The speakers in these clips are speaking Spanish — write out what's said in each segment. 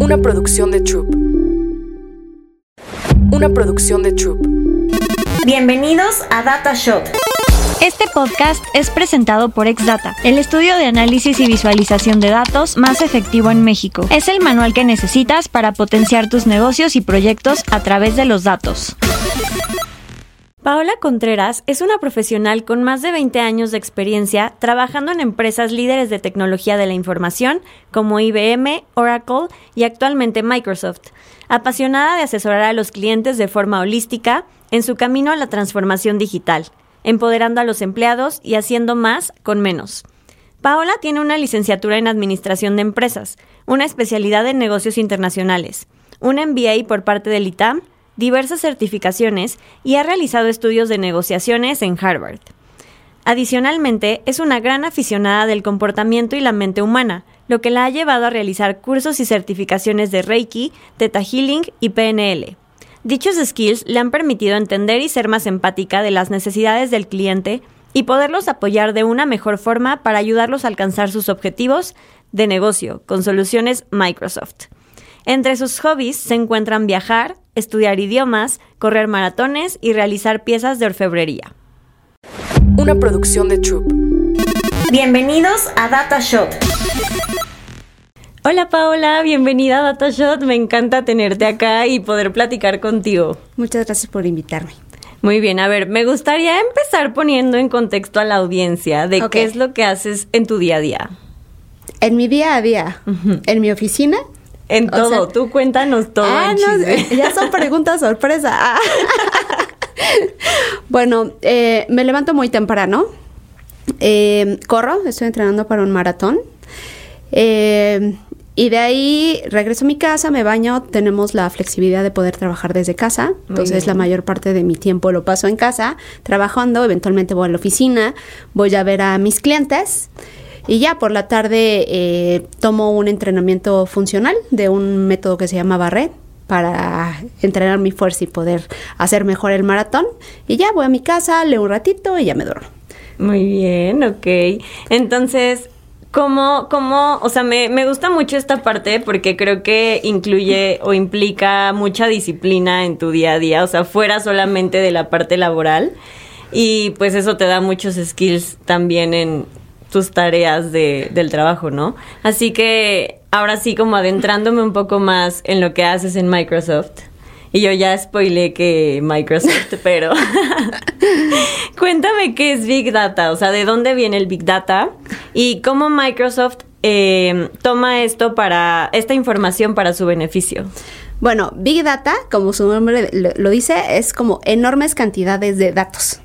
Una producción de Troop. Una producción de Troop. Bienvenidos a Data Shot. Este podcast es presentado por Exdata, el estudio de análisis y visualización de datos más efectivo en México. Es el manual que necesitas para potenciar tus negocios y proyectos a través de los datos. Paola Contreras es una profesional con más de 20 años de experiencia trabajando en empresas líderes de tecnología de la información como IBM, Oracle y actualmente Microsoft. Apasionada de asesorar a los clientes de forma holística en su camino a la transformación digital, empoderando a los empleados y haciendo más con menos. Paola tiene una licenciatura en Administración de Empresas, una especialidad en negocios internacionales, un MBA por parte del ITAM, diversas certificaciones y ha realizado estudios de negociaciones en Harvard. Adicionalmente, es una gran aficionada del comportamiento y la mente humana, lo que la ha llevado a realizar cursos y certificaciones de Reiki, Theta Healing y PNL. Dichos skills le han permitido entender y ser más empática de las necesidades del cliente y poderlos apoyar de una mejor forma para ayudarlos a alcanzar sus objetivos de negocio con soluciones Microsoft. Entre sus hobbies se encuentran viajar, estudiar idiomas, correr maratones y realizar piezas de orfebrería. Una producción de Troop. Bienvenidos a Data Shot. Hola Paola, bienvenida a DataShot. Me encanta tenerte acá y poder platicar contigo. Muchas gracias por invitarme. Muy bien, a ver, me gustaría empezar poniendo en contexto a la audiencia de qué es lo que haces en tu día a día. En mi día a día, en mi oficina. En O todo, sea- tú cuéntanos todo. ah, no, ya son preguntas sorpresa. Ah. bueno, eh, me levanto muy temprano. Eh, corro, estoy entrenando para un maratón. Eh, y de ahí regreso a mi casa, me baño, tenemos la flexibilidad de poder trabajar desde casa, entonces bien. la mayor parte de mi tiempo lo paso en casa, trabajando, eventualmente voy a la oficina, voy a ver a mis clientes y ya por la tarde eh, tomo un entrenamiento funcional de un método que se llama Barret para entrenar mi fuerza y poder hacer mejor el maratón y ya voy a mi casa, leo un ratito y ya me duermo. Muy bien, ok. Entonces, ¿cómo, cómo, o sea, me, me gusta mucho esta parte porque creo que incluye o implica mucha disciplina en tu día a día, o sea, fuera solamente de la parte laboral. Y pues eso te da muchos skills también en tus tareas de, del trabajo, ¿no? Así que ahora sí, como adentrándome un poco más en lo que haces en Microsoft. Y yo ya spoilé que Microsoft, pero cuéntame qué es Big Data, o sea, de dónde viene el Big Data y cómo Microsoft eh, toma esto para esta información para su beneficio. Bueno, Big Data, como su nombre lo, lo dice, es como enormes cantidades de datos.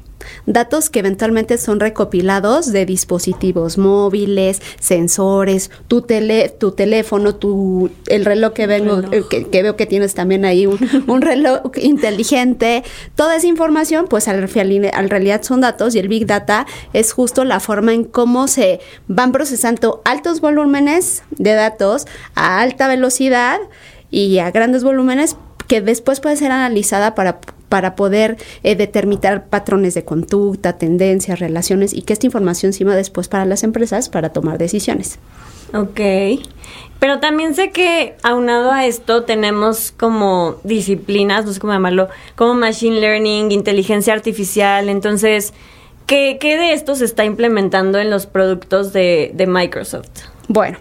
Datos que eventualmente son recopilados de dispositivos móviles, sensores, tu, tele, tu teléfono, tu, el reloj que, vengo, Reloj. eh, que, que veo que tienes también ahí, un, un reloj inteligente. Toda esa información, pues al, al realidad son datos y el Big Data es justo la forma en cómo se van procesando altos volúmenes de datos a alta velocidad y a grandes volúmenes que después puede ser analizada para, para poder eh, determinar patrones de conducta, tendencias, relaciones y que esta información sirva después para las empresas para tomar decisiones. Ok. Pero también sé que aunado a esto tenemos como disciplinas, no sé cómo llamarlo, como machine learning, inteligencia artificial. Entonces, ¿qué, qué de esto se está implementando en los productos de, de Microsoft? Bueno,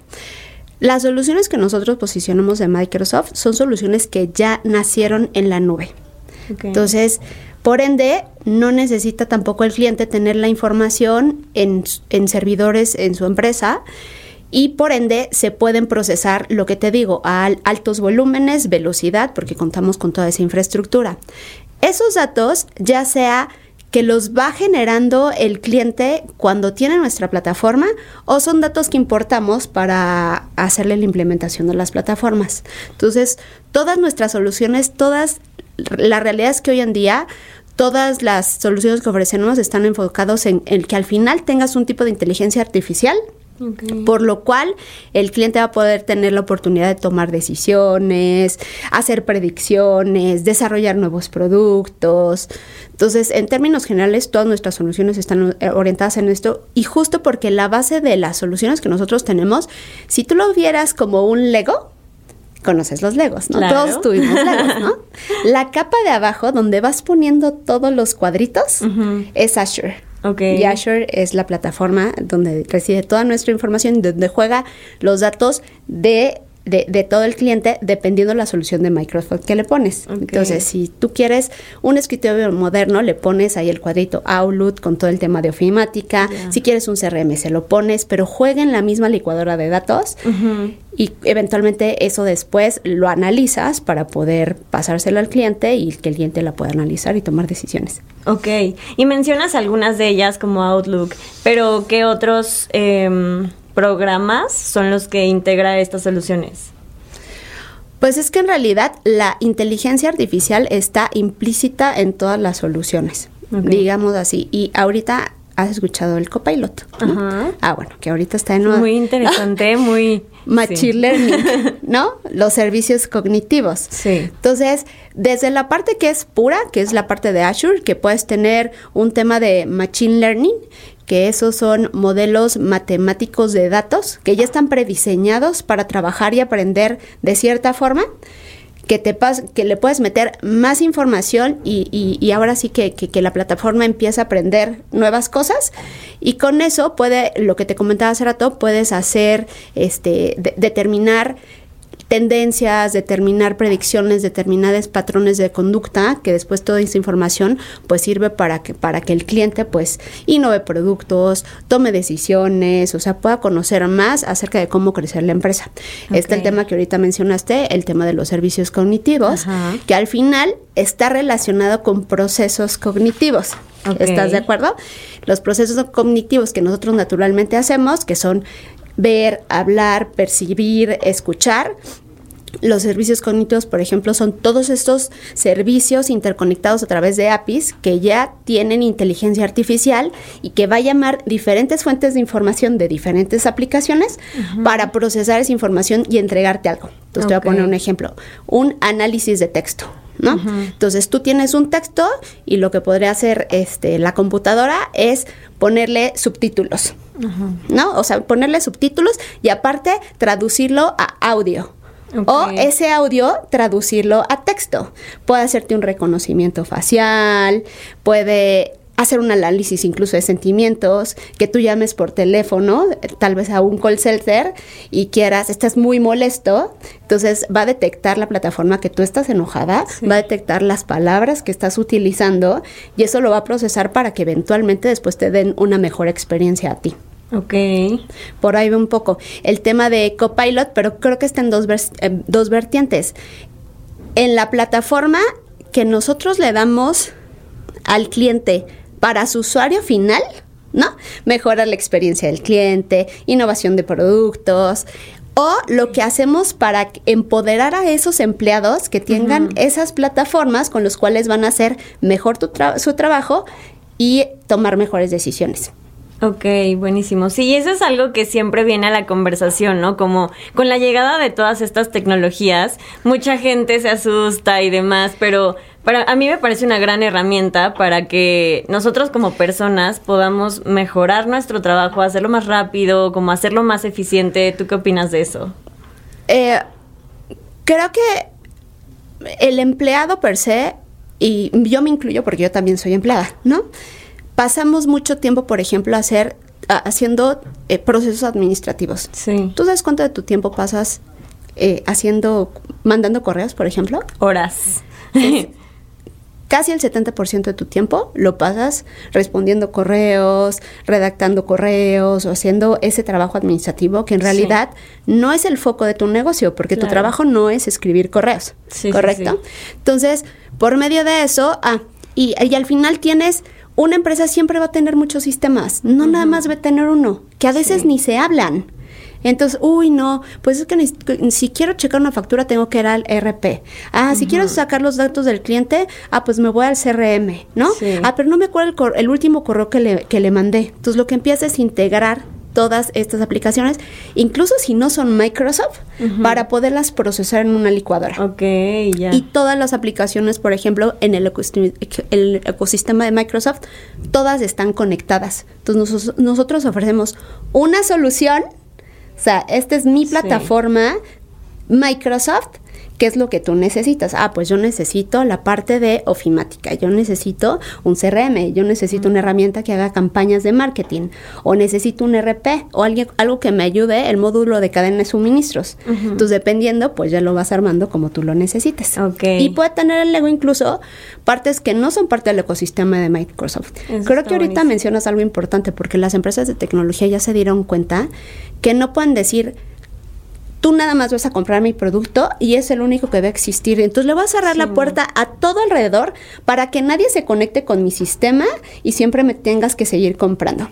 las soluciones que nosotros posicionamos de Microsoft son soluciones que ya nacieron en la nube. Entonces, por ende, no necesita tampoco el cliente tener la información en, en servidores en su empresa y por ende se pueden procesar, lo que te digo, a al- altos volúmenes, velocidad, porque contamos con toda esa infraestructura. Esos datos, ya sea que los va generando el cliente cuando tiene nuestra plataforma o son datos que importamos para hacerle la implementación de las plataformas. Entonces, todas nuestras soluciones, todas, la realidad es que hoy en día todas las soluciones que ofrecemos están enfocados en, en que al final tengas un tipo de inteligencia artificial por lo cual el cliente va a poder tener la oportunidad de tomar decisiones, hacer predicciones, desarrollar nuevos productos. Entonces, en términos generales, todas nuestras soluciones están eh, orientadas en esto y justo porque la base de las soluciones que nosotros tenemos, si tú lo vieras como un Lego, conoces los Legos, ¿no? Claro. Todos tuvimos Legos, ¿no? La capa de abajo, donde vas poniendo todos los cuadritos, es Azure. Ok. Y Azure es la plataforma donde reside toda nuestra información donde juega los datos de, de, de todo el cliente dependiendo de la solución de Microsoft que le pones. Entonces, si tú quieres un escritorio moderno, le pones ahí el cuadrito Outlook con todo el tema de ofimática. Si quieres un CRM, se lo pones, pero juega en la misma licuadora de datos y eventualmente eso después lo analizas para poder pasárselo al cliente y que el cliente la pueda analizar y tomar decisiones. Ok, y mencionas algunas de ellas como Outlook, pero ¿qué otros em, programas son los que integra estas soluciones? Pues es que en realidad la inteligencia artificial está implícita en todas las soluciones, digamos así. Y ahorita has escuchado el copilot. ¿no? Ajá. Ah, bueno, que ahorita está en Muy interesante, muy... Machine sí. Learning, ¿no? Los servicios cognitivos. Sí. Entonces, desde la parte que es pura, que es la parte de Azure, que puedes tener un tema de Machine Learning, que esos son modelos matemáticos de datos que ya están prediseñados para trabajar y aprender de cierta forma, que, te pas- que le puedes meter más información y, y- y ahora sí que, que- la plataforma empieza a aprender nuevas cosas. Y con eso puede, lo que te comentaba hace rato, puedes hacer, este, de- determinar tendencias, determinar predicciones, determinados patrones de conducta, que después toda esa información pues sirve para que, para que el cliente pues innove productos, tome decisiones, o sea, pueda conocer más acerca de cómo crecer la empresa. Está el tema que ahorita mencionaste, el tema de los servicios cognitivos, Ajá. que al final está relacionado con procesos cognitivos. ¿Estás de acuerdo? Los procesos cognitivos que nosotros naturalmente hacemos, que son ver, hablar, percibir, escuchar. Los servicios cognitivos, por ejemplo, son todos estos servicios interconectados a través de APIs que ya tienen inteligencia artificial y que va a llamar diferentes fuentes de información de diferentes aplicaciones para procesar esa información y entregarte algo. Entonces, te voy a poner un ejemplo. Un análisis de texto. ¿No? Entonces tú tienes un texto y lo que podría hacer este, la computadora es ponerle subtítulos, ¿no? O sea, ponerle subtítulos y aparte traducirlo a audio. O ese audio traducirlo a texto. Puede hacerte un reconocimiento facial, puede hacer un análisis incluso de sentimientos, que tú llames por teléfono, tal vez a un call center y quieras, estás muy molesto, entonces va a detectar la plataforma que tú estás enojada, Sí. va a detectar las palabras que estás utilizando y eso lo va a procesar para que eventualmente después te den una mejor experiencia a ti. Ok. Por ahí va un poco el tema de Copilot, pero creo que está en dos, eh, dos vertientes. En la plataforma que nosotros le damos al cliente para su usuario final, ¿no? Mejora la experiencia del cliente, innovación de productos. O lo que hacemos para empoderar a esos empleados que tengan esas plataformas con los cuales van a hacer mejor tu tra- su trabajo y tomar mejores decisiones. Ok, buenísimo. Sí, eso es algo que siempre viene a la conversación, ¿no? Como con la llegada de todas estas tecnologías, mucha gente se asusta y demás, pero para a mí me parece una gran herramienta para que nosotros como personas podamos mejorar nuestro trabajo, hacerlo más rápido, como hacerlo más eficiente. ¿Tú qué opinas de eso? Eh, creo que el empleado per se, y yo me incluyo porque yo también soy empleada, ¿no? Pasamos mucho tiempo, por ejemplo, hacer, a- haciendo eh, procesos administrativos. Sí. ¿Tú sabes cuánto de tu tiempo pasas eh, haciendo, mandando correos, por ejemplo? Horas. Casi el 70% de tu tiempo lo pasas respondiendo correos, redactando correos o haciendo ese trabajo administrativo que en Sí. realidad no es el foco de tu negocio, porque tu trabajo no es escribir correos, Sí, ¿correcto? sí. Entonces, por medio de eso, ah, y, y al final tienes, una empresa siempre va a tener muchos sistemas, no nada más va a tener uno, que a veces Sí. ni se hablan. Entonces, uy, no, pues es que si quiero checar una factura tengo que ir al RP. Ah, si quiero sacar los datos del cliente, ah, pues me voy al CRM, ¿no? Sí. Ah, pero no me acuerdo el, cor- el último correo que le, que le mandé. Entonces, lo que empieza es integrar todas estas aplicaciones, incluso si no son Microsoft, para poderlas procesar en una licuadora. Ok, ya. Y todas las aplicaciones, por ejemplo, en el, ecosistema, el ecosistema de Microsoft, todas están conectadas. Entonces nos- nosotros ofrecemos una solución, o sea, esta es mi Sí. plataforma Microsoft ¿Qué es lo que tú necesitas? Ah, pues yo necesito la parte de ofimática, yo necesito un CRM, yo necesito una herramienta que haga campañas de marketing, o necesito un RP, o alguien, algo que me ayude el módulo de cadena de suministros. Entonces, dependiendo, pues ya lo vas armando como tú lo necesites. Ok. Y puede tener el Lego incluso partes que no son parte del ecosistema de Microsoft. Eso Creo que ahorita buenísimo. mencionas algo importante porque las empresas de tecnología ya se dieron cuenta que no pueden decir tú nada más vas a comprar mi producto y es el único que va a existir. Entonces le voy a cerrar la puerta a todo alrededor para que nadie se conecte con mi sistema y siempre me tengas que seguir comprando.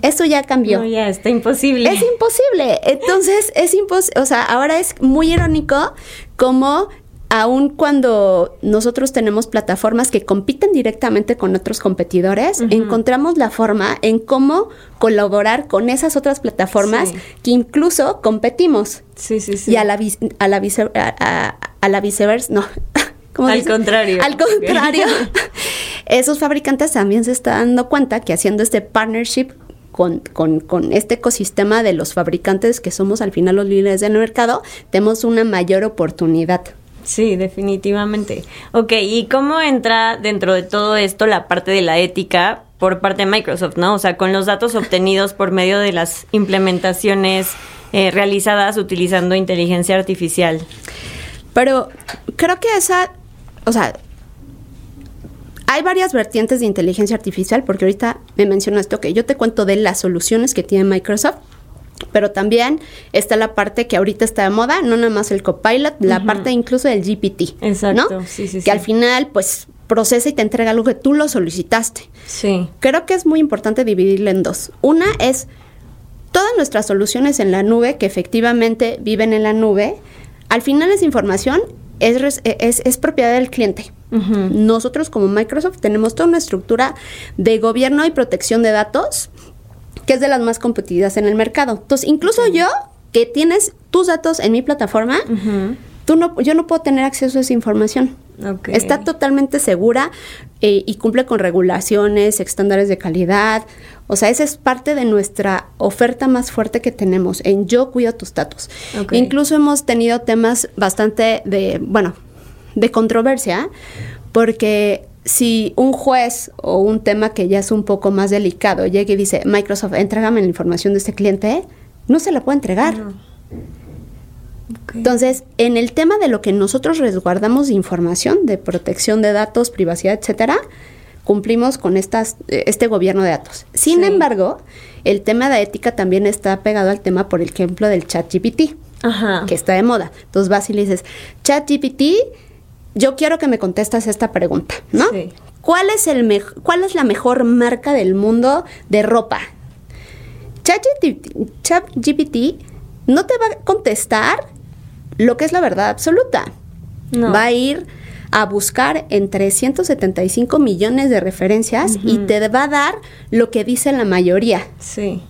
Eso ya cambió. No, ya está imposible. Es imposible. Entonces, es imposible. O sea, ahora es muy irónico como aun cuando nosotros tenemos plataformas que compiten directamente con otros competidores, encontramos la forma en cómo colaborar con esas otras plataformas Sí. que incluso competimos. sí, sí, sí. Y a la, a la, vice- a, a- a la viceversa, no. ¿Cómo Al dice? contrario. Al contrario. Esos fabricantes también se están dando cuenta que haciendo este partnership con, con- con este ecosistema de los fabricantes que somos al final los líderes del mercado, tenemos una mayor oportunidad. Sí, definitivamente. Ok, ¿y cómo entra dentro de todo esto la parte de la ética por parte de Microsoft, no? O sea, con los datos obtenidos por medio de las implementaciones eh, realizadas utilizando inteligencia artificial. Pero creo que esa, o sea, hay varias vertientes de inteligencia artificial, porque ahorita me mencionaste, ok, yo te cuento de las soluciones que tiene Microsoft, pero también está la parte que ahorita está de moda, no nada más el copilot, la parte incluso del GPT, Exacto, ¿no? sí, sí, que sí. al final, pues, procesa y te entrega algo que tú lo solicitaste. Sí. Creo que es muy importante dividirla en dos. Una es todas nuestras soluciones en la nube, que efectivamente viven en la nube, al final esa información es, res- es, es propiedad del cliente. Nosotros como Microsoft tenemos toda una estructura de gobierno y protección de datos que es de las más competitivas en el mercado. Entonces, incluso yo, que tienes tus datos en mi plataforma, tú no, yo no puedo tener acceso a esa información. Está totalmente segura eh, y cumple con regulaciones, estándares de calidad. O sea, esa es parte de nuestra oferta más fuerte que tenemos en yo cuido tus datos. Incluso hemos tenido temas bastante de, bueno, de controversia, porque si un juez o un tema que ya es un poco más delicado llega y dice, Microsoft, entrégame la información de este cliente, no se la puede entregar. Entonces, en el tema de lo que nosotros resguardamos de información, de protección de datos, privacidad, etcétera, cumplimos con estas, este gobierno de datos. Sin Sí. embargo, el tema de ética también está pegado al tema, por ejemplo, del chat GPT, Ajá. que está de moda. Entonces vas y le dices, chat GPT, yo quiero que me contestas esta pregunta, ¿no? Sí. ¿Cuál es, el mej- ¿Cuál es la mejor marca del mundo de ropa? ChatGPT ChatGPT no te va a contestar lo que es la verdad absoluta. No. Va a ir a buscar entre 175 millones de referencias y te va a dar lo que dice la mayoría. Sí.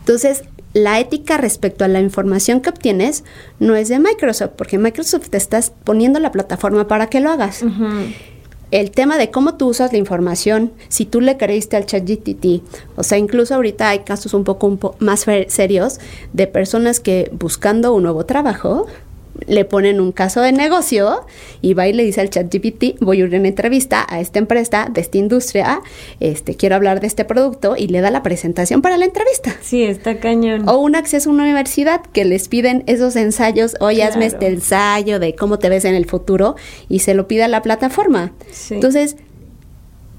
Entonces, la ética respecto a la información que obtienes no es de Microsoft, porque Microsoft te está poniendo la plataforma para que lo hagas. El tema de cómo tú usas la información, si tú le creíste al chat GTT, o sea, incluso ahorita hay casos un poco, un po- más serios de personas que buscando un nuevo trabajo le ponen un caso de negocio y va y le dice al chat GPT, voy a ir a una entrevista a esta empresa, de esta industria, este, quiero hablar de este producto y le da la presentación para la entrevista. Sí, está cañón. O un acceso a una universidad que les piden esos ensayos, oye, hazme Claro. este ensayo de cómo te ves en el futuro y se lo pide a la plataforma. Sí. Entonces,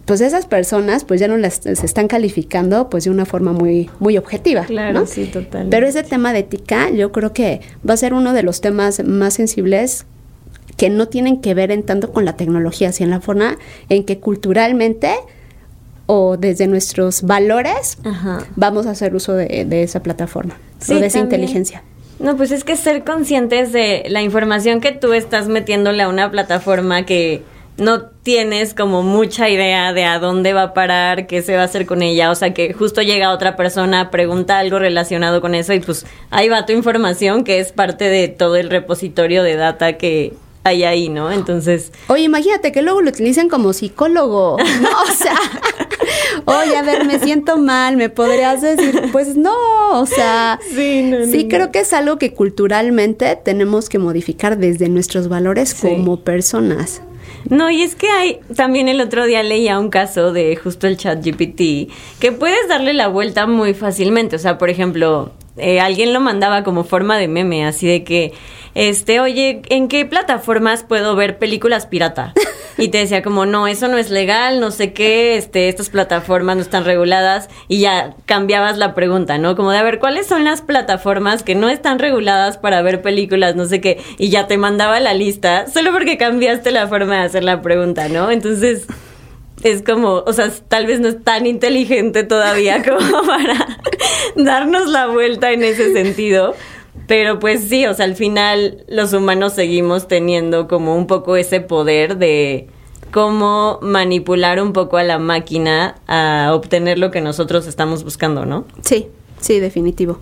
pues esas personas pues ya no las se están calificando pues de una forma muy muy objetiva, Claro, ¿no? sí, totalmente. Pero ese tema de ética yo creo que va a ser uno de los temas más sensibles que no tienen que ver en tanto con la tecnología, sino en la forma en que culturalmente o desde nuestros valores Ajá. vamos a hacer uso de, de esa plataforma Sí, o de esa también. inteligencia. No, pues es que ser conscientes de la información que tú estás metiéndole a una plataforma que no tienes como mucha idea de a dónde va a parar, qué se va a hacer con ella, o sea que justo llega otra persona, pregunta algo relacionado con eso y pues ahí va tu información que es parte de todo el repositorio de data que hay ahí, ¿no? Entonces... Oye, imagínate que luego lo utilicen como psicólogo, ¿no? O sea, oye, a ver, me siento mal, ¿me podrías decir? Pues no, o sea, Sí, no, no, sí no. creo que es algo que culturalmente tenemos que modificar desde nuestros valores Sí. como personas. No, y es que hay, también el otro día leía un caso de justo el chat GPT, que puedes darle la vuelta muy fácilmente. O sea, por ejemplo, eh, alguien lo mandaba como forma de meme, así de que, este, oye, ¿en qué plataformas puedo ver películas pirata? Y te decía como, no, eso no es legal, no sé qué, este, estas plataformas no están reguladas, y ya cambiabas la pregunta, ¿no? Como de, a ver, ¿cuáles son las plataformas que no están reguladas para ver películas, no sé qué? Y ya te mandaba la lista, solo porque cambiaste la forma de hacer la pregunta, ¿no? Entonces, es como, o sea, tal vez no es tan inteligente todavía como para darnos la vuelta en ese sentido. Pero pues sí, o sea, al final los humanos seguimos teniendo como un poco ese poder de cómo manipular un poco a la máquina a obtener lo que nosotros estamos buscando, ¿no? Sí, sí, definitivo.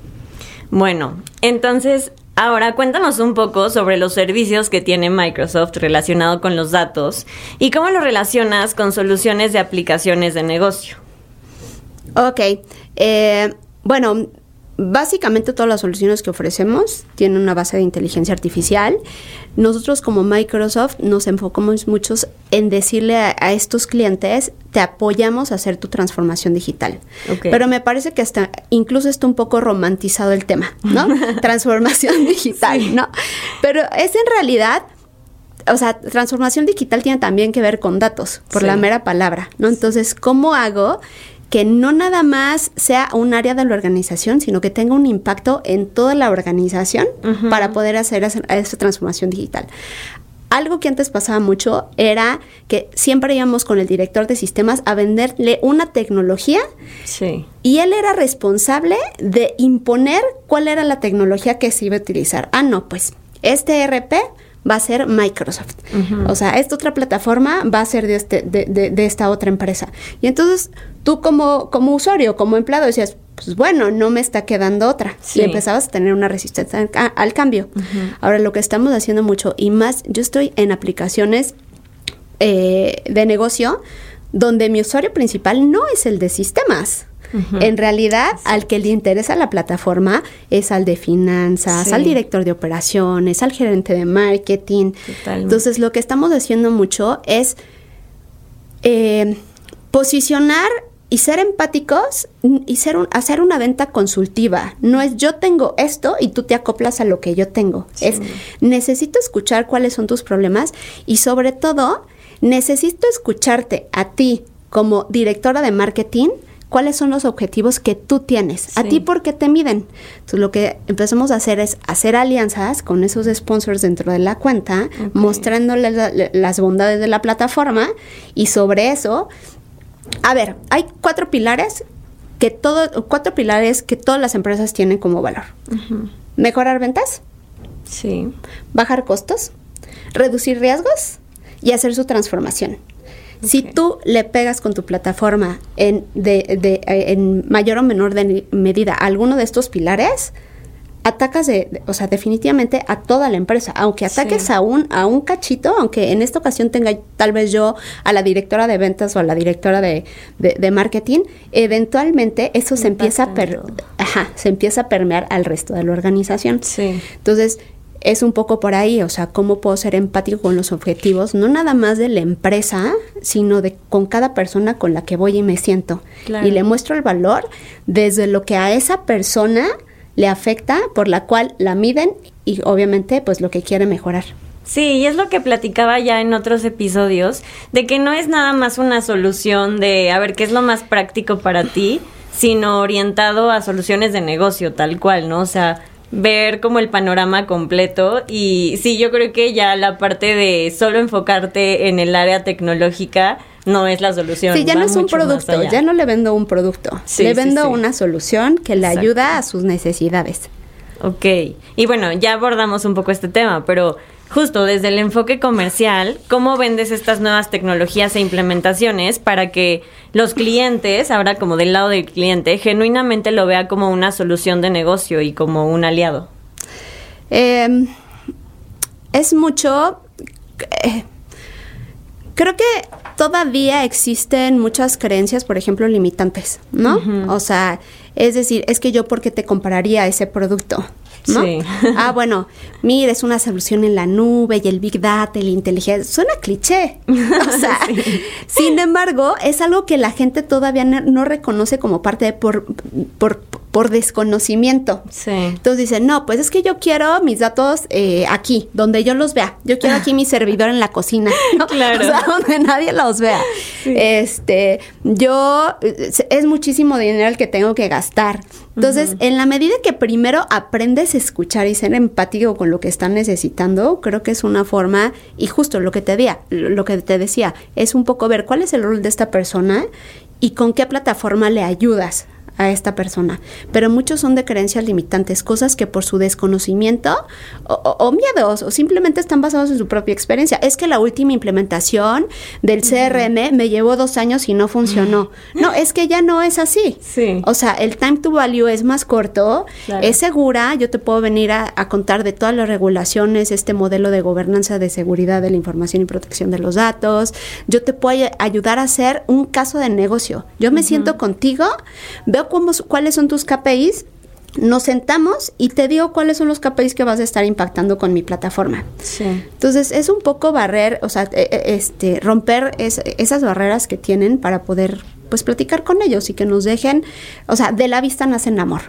Bueno, entonces ahora cuéntanos un poco sobre los servicios que tiene Microsoft relacionado con los datos y cómo lo relacionas con soluciones de aplicaciones de negocio. Ok, eh, bueno, básicamente todas las soluciones que ofrecemos tienen una base de inteligencia artificial. Nosotros como Microsoft nos enfocamos muchos en decirle a, a estos clientes, te apoyamos a hacer tu transformación digital. Pero me parece que hasta incluso está un poco romantizado el tema, ¿no? transformación digital, ¿no? Pero es en realidad o sea, transformación digital tiene también que ver con datos, por Sí. la mera palabra, ¿no? Entonces, ¿cómo hago que no nada más sea un área de la organización, sino que tenga un impacto en toda la organización para poder hacer esa, transformación digital? Algo que antes pasaba mucho era que siempre íbamos con el director de sistemas a venderle una tecnología Sí. y él era responsable de imponer cuál era la tecnología que se iba a utilizar. Ah, no, pues este ERP va a ser Microsoft. O sea, esta otra plataforma va a ser de, este, de, de- de esta otra empresa. Y entonces tú como, como usuario, como empleado, decías, pues bueno, no me está quedando otra. Sí. Y empezabas a tener una resistencia al, ca- al cambio. Ahora, lo que estamos haciendo mucho, y más, yo estoy en aplicaciones eh, de negocio donde mi usuario principal no es el de sistemas. En realidad, al que le interesa la plataforma es al de finanzas, Sí. al director de operaciones, al gerente de marketing. Totalmente. Entonces, lo que estamos haciendo mucho es eh, posicionar y ser empáticos y ser un- hacer una venta consultiva. No es yo tengo esto y tú te acoplas a lo que yo tengo. Es necesito escuchar cuáles son tus problemas y sobre todo necesito escucharte a ti como directora de marketing cuáles son los objetivos que tú tienes. A ti por qué te miden. Entonces lo que empezamos a hacer es hacer alianzas con esos sponsors dentro de la cuenta, mostrándoles la- la- las bondades de la plataforma y sobre eso a ver, hay cuatro pilares que todo, cuatro pilares que todas las empresas tienen como valor. Mejorar ventas, Sí. bajar costos, reducir riesgos y hacer su transformación. Si tú le pegas con tu plataforma en, de- de- eh, en mayor o menor de- medida a alguno de estos pilares, atacas, de, o sea, definitivamente a toda la empresa. Aunque ataques Sí. a, un, a un cachito, aunque en esta ocasión tenga tal vez yo a la directora de ventas o a la directora de, de- de marketing, eventualmente eso se empieza, a per- ajá, se empieza a permear al resto de la organización. Sí. Entonces, es un poco por ahí, o sea, cómo puedo ser empático con los objetivos, no nada más de la empresa, sino de con cada persona con la que voy y me siento. Claro. Y le muestro el valor desde lo que a esa persona le afecta, por la cual la miden y obviamente pues lo que quiere mejorar. Sí, y es lo que platicaba ya en otros episodios, de que no es nada más una solución de a ver qué es lo más práctico para ti, sino orientado a soluciones de negocio, tal cual, ¿no? O sea, ver como el panorama completo y sí, yo creo que ya la parte de solo enfocarte en el área tecnológica no es la solución. Sí, ya va no es un producto, ya no le vendo un producto, Sí, le sí, vendo sí. una solución que le Exacto. ayuda a sus necesidades. Ok, y bueno, ya abordamos un poco este tema, pero justo desde el enfoque comercial, ¿cómo vendes estas nuevas tecnologías e implementaciones para que los clientes, ahora como del lado del cliente, genuinamente lo vea como una solución de negocio y como un aliado? Eh, es mucho eh, creo que todavía existen muchas creencias, por ejemplo, limitantes, ¿no? O sea, es decir, es que yo porque te compraría ese producto. ¿No? Sí. Ah, bueno, mira, es una solución en la nube y el Big Data la inteligencia. Suena cliché. O sea, sin embargo, es algo que la gente todavía no, no reconoce como parte de por, por, por desconocimiento. Sí. Entonces dicen, no, pues es que yo quiero mis datos eh, aquí, donde yo los vea. Yo quiero aquí mi servidor en la cocina, ¿no? Claro. O sea, donde nadie los vea. Este, yo, eh, es muchísimo dinero el que tengo que gastar. Entonces, en la medida que primero aprendes a escuchar y ser empático con lo que están necesitando, creo que es una forma, y justo lo que te decía, lo que te decía, es un poco ver cuál es el rol de esta persona y con qué plataforma le ayudas a esta persona. Pero muchos son de creencias limitantes, cosas que por su desconocimiento o, o- o miedos o simplemente están basados en su propia experiencia. Es que la última implementación del CRM me llevó dos años y no funcionó. No, es que ya no es así. Sí. O sea, el time to value es más corto, Claro. es segura, yo te puedo venir a, a contar de todas las regulaciones, este modelo de gobernanza de seguridad de la información y protección de los datos, yo te puedo ay- ayudar a hacer un caso de negocio. Yo me siento contigo, veo cómo, cuáles son tus KPIs, nos sentamos y te digo cuáles son los KPIs que vas a estar impactando con mi plataforma. Sí. Entonces es un poco barrer, o sea, eh, eh, este, romper es- esas barreras que tienen para poder, pues, platicar con ellos y que nos dejen, o sea, de la vista nace el amor.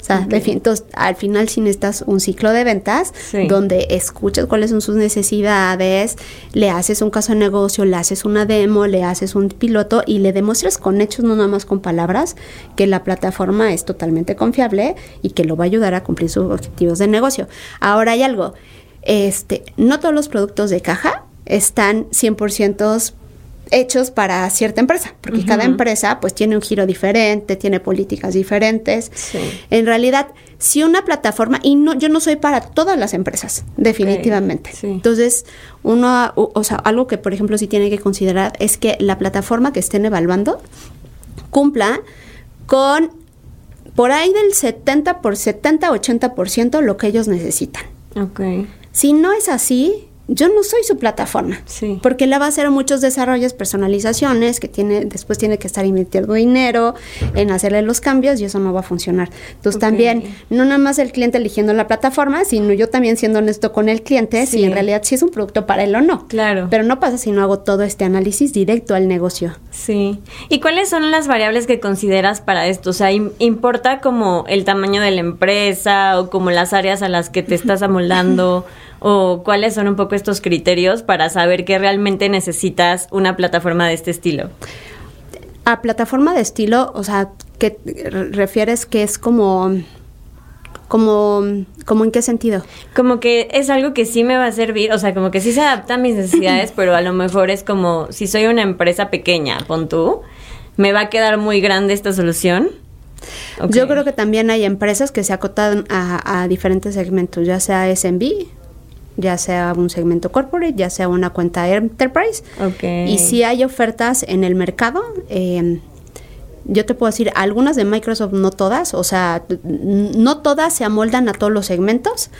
O sea, entonces, al final sí necesitas un ciclo de ventas Sí. donde escuchas cuáles son sus necesidades, le haces un caso de negocio, le haces una demo, le haces un piloto y le demuestras con hechos, no nada más con palabras, que la plataforma es totalmente confiable y que lo va a ayudar a cumplir sus objetivos de negocio. Ahora hay algo, este, no todos los productos de caja están 100% hechos para cierta empresa, porque cada empresa pues tiene un giro diferente, tiene políticas diferentes. Sí. En realidad, si una plataforma, y no, yo no soy para todas las empresas, definitivamente. sí. Entonces, uno, o, o sea, algo que por ejemplo sí tiene que considerar es que la plataforma que estén evaluando cumpla con por ahí del 70 por 70 80% lo que ellos necesitan. Ok. Si no es así, yo no soy su plataforma. Sí. Porque le va a hacer muchos desarrollos, personalizaciones, que tiene, después tiene que estar invirtiendo dinero en hacerle los cambios y eso no va a funcionar. Entonces también, no nada más el cliente eligiendo la plataforma, sino yo también siendo honesto con el cliente, Sí. si en realidad sí es un producto para él o no. Claro. Pero no pasa si no hago todo este análisis directo al negocio. Sí. ¿Y cuáles son las variables que consideras para esto? O sea, im- ¿importa como el tamaño de la empresa o como las áreas a las que te estás amoldando? ¿O cuáles son un poco estos criterios para saber que realmente necesitas una plataforma de este estilo? A plataforma de estilo, o sea, que refieres que es como, como, como en qué sentido? Como que es algo que sí me va a servir, o sea, como que sí se adapta a mis necesidades, pero a lo mejor es como, si soy una empresa pequeña, pon tú, ¿me va a quedar muy grande esta solución? Yo creo que también hay empresas que se acotan a, a diferentes segmentos, ya sea SMB, ya sea un segmento corporate, ya sea una cuenta enterprise. Ok. Y si hay ofertas en el mercado, eh, yo te puedo decir, algunas de Microsoft, no todas, o sea, no todas se amoldan a todos los segmentos,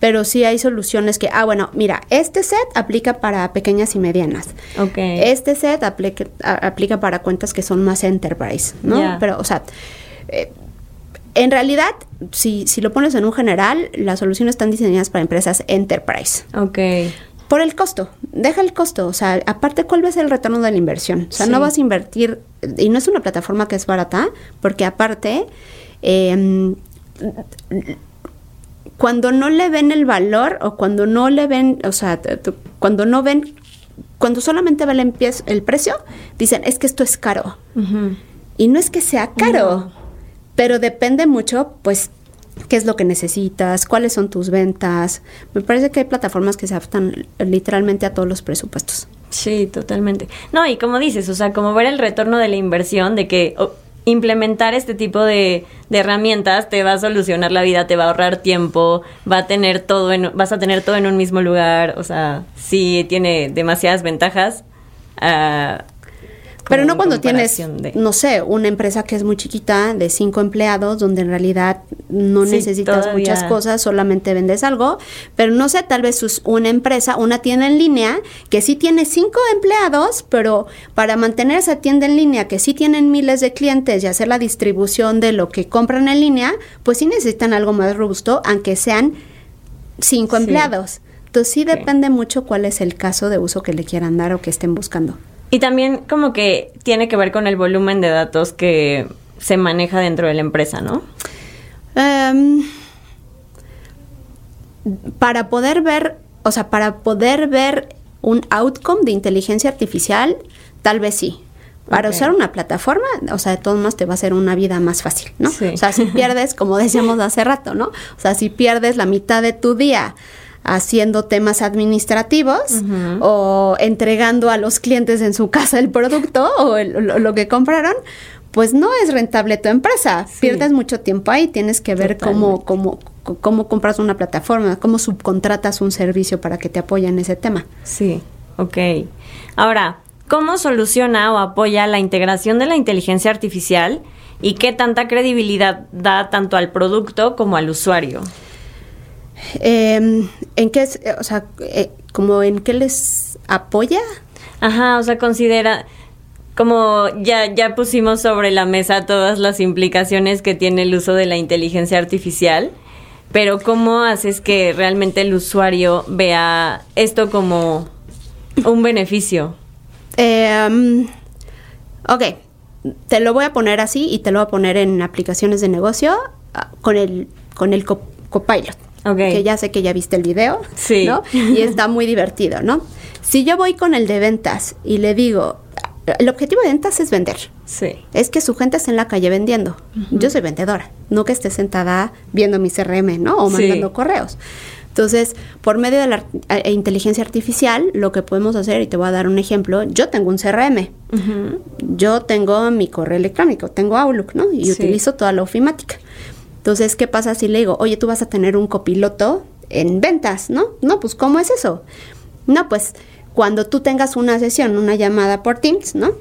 pero sí hay soluciones que, ah, bueno, mira, este set aplica para pequeñas y medianas. Ok. Este set aplica, aplica para cuentas que son más enterprise, ¿no? Pero, o sea, eh, en realidad, si, si lo pones en un general, las soluciones están diseñadas para empresas enterprise. Ok. Por el costo, deja el costo, o sea, aparte, ¿cuál va a ser el retorno de la inversión? O sea, Sí. no vas a invertir, y no es una plataforma que es barata, porque aparte, eh, cuando no le ven el valor o cuando no le ven, o sea, cuando no ven, cuando solamente ven el, precio, dicen, es que esto es caro. Y no es que sea caro, No. Pero depende mucho, pues, qué es lo que necesitas, cuáles son tus ventas. Me parece que hay plataformas que se adaptan literalmente a todos los presupuestos. Sí, totalmente. No, y como dices, o sea, como ver el retorno de la inversión, de que implementar este tipo de, de herramientas te va a solucionar la vida, te va a ahorrar tiempo, va a tener todo en, vas a tener todo en un mismo lugar, o sea, sí tiene demasiadas ventajas. ah, Pero no cuando tienes, de- no sé, una empresa que es muy chiquita, de cinco empleados, donde en realidad no Sí, necesitas todavía. muchas cosas, solamente vendes algo. Pero no sé, tal vez es una empresa, una tienda en línea, que sí tiene cinco empleados, pero para mantener esa tienda en línea, que sí tienen miles de clientes y hacer la distribución de lo que compran en línea, pues sí necesitan algo más robusto, aunque sean cinco Sí. empleados. Entonces sí depende mucho cuál es el caso de uso que le quieran dar o que estén buscando. Y también como que tiene que ver con el volumen de datos que se maneja dentro de la empresa, ¿no? Em, para poder ver, o sea, para poder ver un outcome de inteligencia artificial, tal vez sí. Para usar una plataforma, o sea, de todos modos te va a hacer una vida más fácil, ¿no? Sí. O sea, si pierdes, como decíamos hace rato, ¿no? O sea, si pierdes la mitad de tu día haciendo temas administrativos o entregando a los clientes en su casa el producto o el- lo, lo que compraron, pues no es rentable tu empresa. Sí. Pierdes mucho tiempo ahí, tienes que ver cómo, cómo, cómo compras una plataforma, cómo subcontratas un servicio para que te apoye en ese tema. Sí, ok. Ahora, ¿cómo soluciona o apoya la integración de la inteligencia artificial y qué tanta credibilidad da tanto al producto como al usuario? Eh, ¿En qué, es, o sea, eh, como en qué les apoya? Ajá, o sea, considera como ya ya pusimos sobre la mesa todas las implicaciones que tiene el uso de la inteligencia artificial, pero ¿cómo haces que realmente el usuario vea esto como un beneficio? Eh, um, ok, te lo voy a poner así y te lo voy a poner en aplicaciones de negocio ah, con el, con el co- copilot. Que ya sé que ya viste el video, Sí. ¿no? Y está muy divertido, ¿no? Si yo voy con el de ventas y le digo, el objetivo de ventas es vender. Sí. Es que su gente esté en la calle vendiendo. Yo soy vendedora, no que esté sentada viendo mi CRM, ¿no? O Sí. mandando correos. Entonces, por medio de la eh, inteligencia artificial, lo que podemos hacer, y te voy a dar un ejemplo, yo tengo un CRM, yo tengo mi correo electrónico, tengo Outlook, ¿no? Y Sí. utilizo toda la ofimática. Entonces, ¿qué pasa si le digo, oye, tú vas a tener un copiloto en ventas, ¿no? No, pues, ¿cómo es eso? No, pues, cuando tú tengas una sesión, una llamada por Teams, ¿no?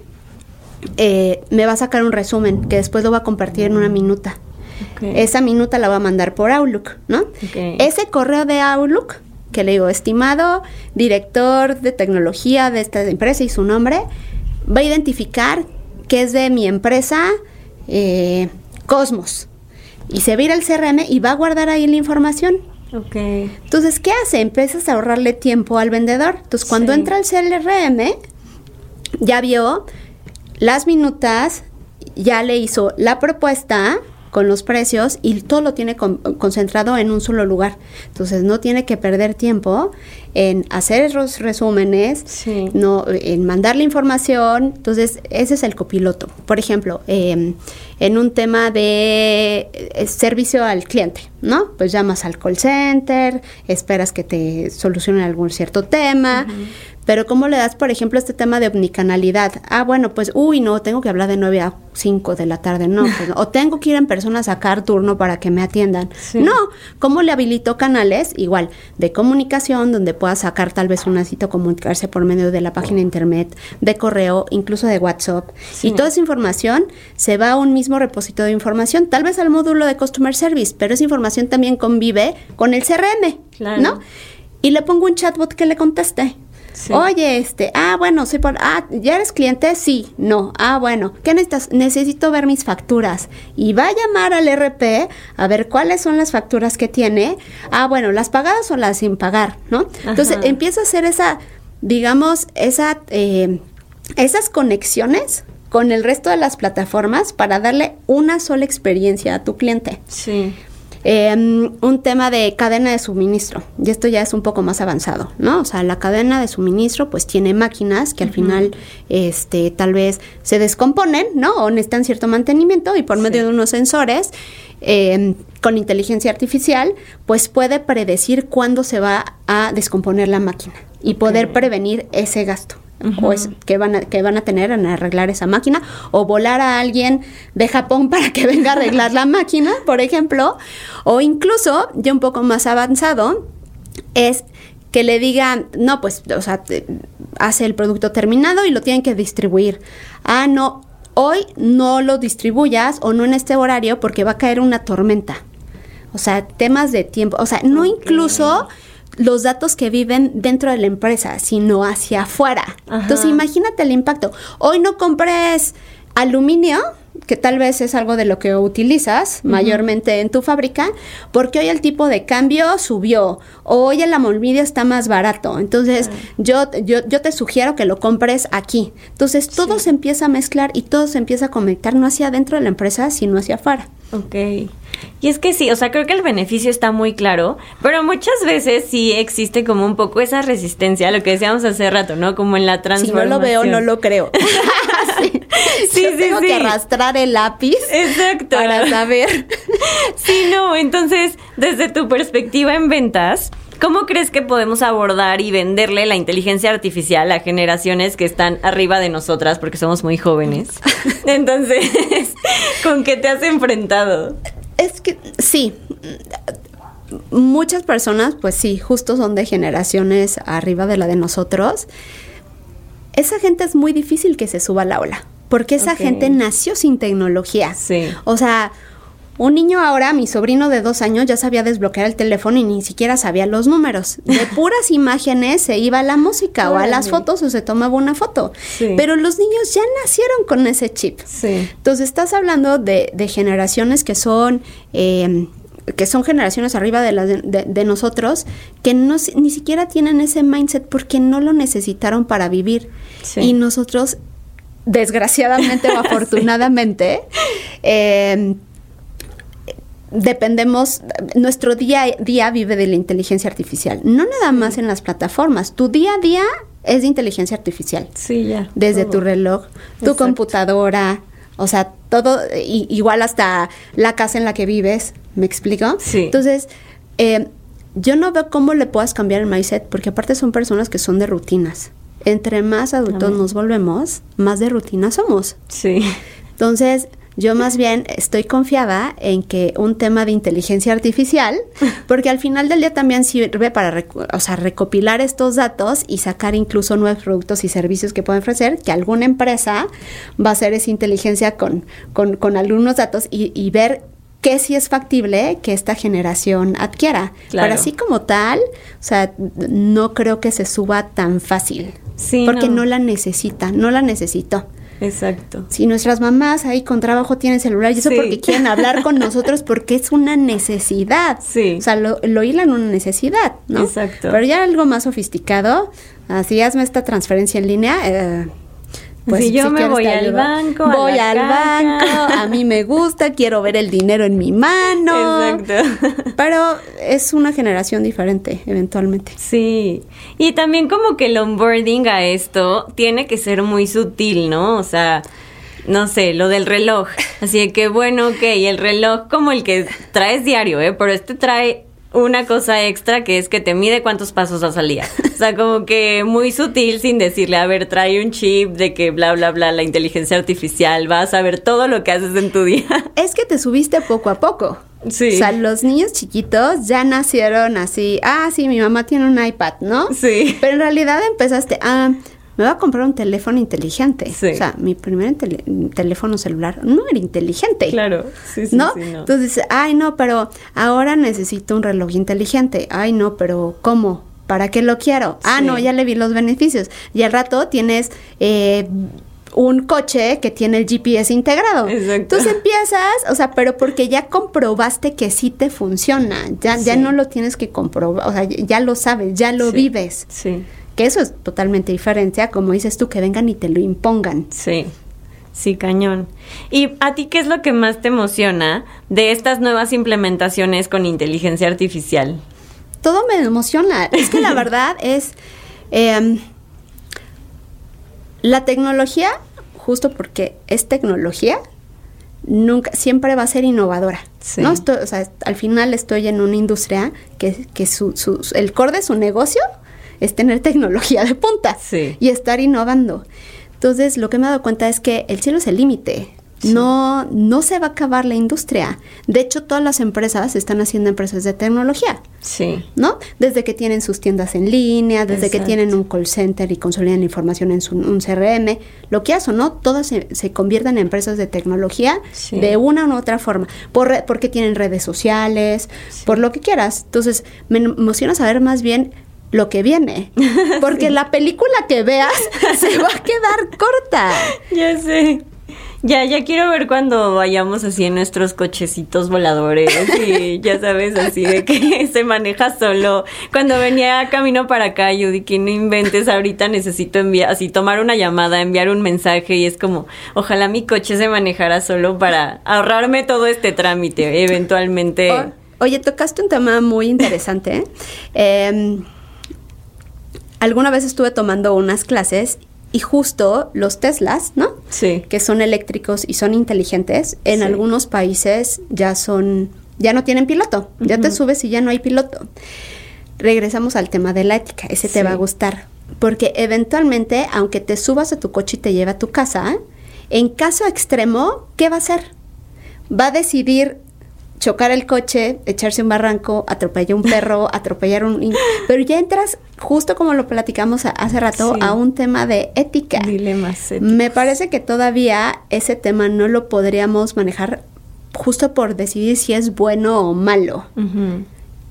Eh, me va a sacar un resumen que después lo va a compartir en una minuta. Esa minuta la va a mandar por Outlook, ¿no? Ese correo de Outlook, que le digo, estimado director de tecnología de esta empresa y su nombre, va a identificar que es de mi empresa eh, Cosmos. Y se va a ir al CRM y va a guardar ahí la información. Ok. Entonces, ¿qué hace? Empiezas a ahorrarle tiempo al vendedor. Entonces, cuando Sí. entra al CRM, ya vio las minutas, ya le hizo la propuesta con los precios y todo lo tiene con- concentrado en un solo lugar. Entonces, no tiene que perder tiempo en hacer los resúmenes, Sí. no, en mandar la información. Entonces, ese es el copiloto. Por ejemplo, eh, en un tema de eh, servicio al cliente, ¿no? Pues llamas al call center, esperas que te solucionen algún cierto tema. Pero ¿cómo le das, por ejemplo, este tema de omnicanalidad? Ah, bueno, pues, uy, no, tengo que hablar de 9 a 5 de la tarde, no. pues o tengo que ir en persona a sacar turno para que me atiendan. Sí. No, ¿cómo le habilito canales? Igual, de comunicación, donde pueda sacar tal vez una cita comunicarse por medio de la página de internet, de correo, incluso de WhatsApp. Sí. Y toda esa información se va a un mismo repositorio de información, tal vez al módulo de Customer Service, pero esa información también convive con el CRM, Claro. ¿no? Y le pongo un chatbot que le conteste. Sí. Oye, este, ah, bueno, soy por, ah, ¿ya eres cliente? Sí, no, ah, bueno, ¿qué necesitas? Necesito ver mis facturas. Y va a llamar al RP a ver cuáles son las facturas que tiene. Ah, bueno, las pagadas o las sin pagar, ¿no? Entonces Ajá. empieza a hacer esa, digamos, esa, eh, esas conexiones con el resto de las plataformas para darle una sola experiencia a tu cliente. Sí. Eh, un tema de cadena de suministro, y esto ya es un poco más avanzado, ¿no? O sea, la cadena de suministro pues tiene máquinas que al final este, tal vez se descomponen, ¿no? O necesitan cierto mantenimiento y por Sí. medio de unos sensores eh, con inteligencia artificial pues puede predecir cuándo se va a descomponer la máquina y poder prevenir ese gasto. O es, que, van a, que van a tener en arreglar esa máquina o volar a alguien de Japón para que venga a arreglar la máquina, por ejemplo, o incluso, ya un poco más avanzado, es que le digan, no, pues, o sea, te- hace el producto terminado y lo tienen que distribuir. Ah, no, hoy no lo distribuyas o no en este horario porque va a caer una tormenta. O sea, temas de tiempo, o sea, no incluso los datos que viven dentro de la empresa, sino hacia afuera. Entonces, imagínate el impacto. Hoy no compres aluminio, que tal vez es algo de lo que utilizas mayormente en tu fábrica, porque hoy el tipo de cambio subió, o hoy el aluminio está más barato. Entonces, yo, yo, yo te sugiero que lo compres aquí. Entonces, todo se empieza a mezclar y todo se empieza a conectar no hacia adentro de la empresa, sino hacia afuera. Ok. Y es que sí, o sea, creo que el beneficio está muy claro, pero muchas veces sí existe como un poco esa resistencia, a lo que decíamos hace rato, ¿no? Como en la Si transformación. no lo veo, no lo creo. sí, Sí, Yo sí, tengo sí. que arrastrar el lápiz Exacto. para saber. Sí, no, entonces, desde tu perspectiva en ventas, ¿cómo crees que podemos abordar y venderle la inteligencia artificial a generaciones que están arriba de nosotras porque somos muy jóvenes? Entonces, ¿con qué te has enfrentado? Es que sí. Muchas personas, pues sí, justo son de generaciones arriba de la de nosotros. Esa gente es muy difícil que se suba a la ola, porque esa gente nació sin tecnología. Sí. O sea, un niño ahora, mi sobrino de dos años, ya sabía desbloquear el teléfono y ni siquiera sabía los números. De puras imágenes se iba a la música o a las fotos o se tomaba una foto. Sí. Pero los niños ya nacieron con ese chip. Sí. Entonces estás hablando de, de generaciones que son eh, que son generaciones arriba de, las de, de- de nosotros que no ni siquiera tienen ese mindset porque no lo necesitaron para vivir Sí. y nosotros desgraciadamente o afortunadamente eh, dependemos, nuestro día a día vive de la inteligencia artificial, no nada más en las plataformas, tu día a día es de inteligencia artificial Sí, ya. desde todo. tu reloj, tu Exacto. computadora, o sea, todo, i- igual hasta la casa en la que vives, ¿me explico? Sí. Entonces, eh, yo no veo cómo le puedas cambiar el mindset, porque aparte son personas que son de rutinas. Entre más adultos Amén. nos volvemos, más de rutina somos. Sí. Entonces, yo más bien estoy confiada en que un tema de inteligencia artificial, porque al final del día también sirve para o sea, recopilar estos datos y sacar incluso nuevos productos y servicios que pueden ofrecer, que alguna empresa va a hacer esa inteligencia con, con, con algunos datos y, y ver qué sí es factible que esta generación adquiera. Claro. Pero así como tal, o sea, no creo que se suba tan fácil. Sí, porque no. no la necesita, no la necesito. Exacto. Si nuestras mamás ahí con trabajo tienen celular y eso Sí. porque quieren hablar con nosotros porque es una necesidodad. Sí. O sea, lo, lo hilan una necesidad, ¿no? Exacto. Pero ya algo más sofisticado, así hazme esta transferencia en línea. eh, Sí, yo me voy al banco, a Voy la al caja. banco, a mí me gusta, quiero ver el dinero en mi mano. Exacto. Pero es una generación diferente, eventualmente. Sí, y también como que el onboarding a esto tiene que ser muy sutil, ¿no? O sea, no sé, lo del reloj. Así que, bueno, ok, el reloj como el que traes diario, ¿eh? Pero este trae una cosa extra que es que te mide cuántos pasos has al día. O sea, como que muy sutil sin decirle, a ver, trae un chip de que bla, bla, bla, la inteligencia artificial, va a saber todo lo que haces en tu día. Es que te subiste poco a poco. Sí. O sea, los niños chiquitos ya nacieron así, ah, sí, mi mamá tiene un iPad, ¿no? Sí. Pero en realidad empezaste, ah, me voy a comprar un teléfono inteligente. Sí. O sea, mi primer tele- teléfono celular no era inteligente. Claro, sí, sí, ¿No? sí, no. Entonces, ay, no, pero ahora necesito un reloj inteligente. Ay, no, pero ¿cómo? ¿Para qué lo quiero? Ah, Sí. no, ya le vi los beneficios. Y al rato tienes eh, un coche que tiene el GPS integrado. Exacto. Entonces empiezas, o sea, pero porque ya comprobaste que sí te funciona. Ya, ya no lo tienes que comprobar, o sea, ya lo sabes, ya lo Sí. vives. Sí. Que eso es totalmente diferente a como dices tú, que vengan y te lo impongan. Sí, sí, cañón. ¿Y a ti qué es lo que más te emociona de estas nuevas implementaciones con inteligencia artificial? todo me emociona. Es que la verdad es em, la tecnología, justo porque es tecnología, nunca, siempre va a ser innovadora. Sí. ¿no? Estoy- o sea, al final estoy en una industria que, que su, su- su- el core de su negocio es tener tecnología de punta Sí. y estar innovando. Entonces, lo que me he dado cuenta es que el cielo es el límite. No, no se va a acabar la industria. De hecho, todas las empresas están haciendo empresas de tecnología, Sí. ¿no? Desde que tienen sus tiendas en línea, desde que tienen un call center y consolidan información en su, un CRM, lo que hace, ¿no? Todas se, se convierten en empresas de tecnología Sí. de una u otra forma, por re- porque tienen redes sociales, por lo que quieras. Entonces, me emociona saber más bien lo que viene, porque la película que veas se va a quedar corta. Ya sé. Ya, ya quiero ver cuando vayamos así en nuestros cochecitos voladores y ya sabes, así de que se maneja solo. Cuando venía camino para acá, yo dije, no inventes, ahorita necesito enviar, así tomar una llamada, enviar un mensaje y es como, ojalá mi coche se manejara solo para ahorrarme todo este trámite, eventualmente. O- oye, tocaste un tema muy interesante. ¿eh? Em, alguna vez estuve tomando unas clases y justo los Teslas, ¿no? Sí. Que son eléctricos y son inteligentes, en Sí. algunos países ya son, ya no tienen piloto. Ya te subes y ya no hay piloto. Regresamos al tema de la ética. Ese te va a gustar. Porque eventualmente, aunque te subas a tu coche y te lleve a tu casa, en caso extremo, ¿qué va a hacer? Va a decidir chocar el coche, echarse un barranco, atropellar un perro, atropellar un... Pero ya entras, justo como lo platicamos hace rato, Sí. a un tema de ética. Dilemas éticos. Me parece que todavía ese tema no lo podríamos manejar justo por decidir si es bueno o malo.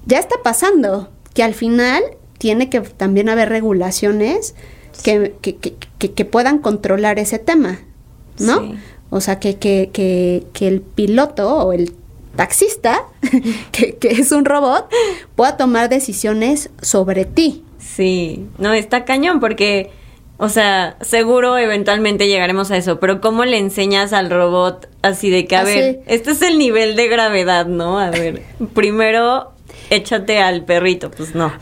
Ya está pasando, que al final tiene que también haber regulaciones que, que- que- que- que puedan controlar ese tema, ¿no? Sí. O sea, que, que, que, que el piloto o el taxista, que, que es un robot, pueda tomar decisiones sobre ti. Sí, no, está cañón porque, o sea, seguro eventualmente llegaremos a eso, pero ¿cómo le enseñas al robot así de que, a Así. ver, este es el nivel de gravedad, ¿no? A ver, primero échate al perrito, pues no.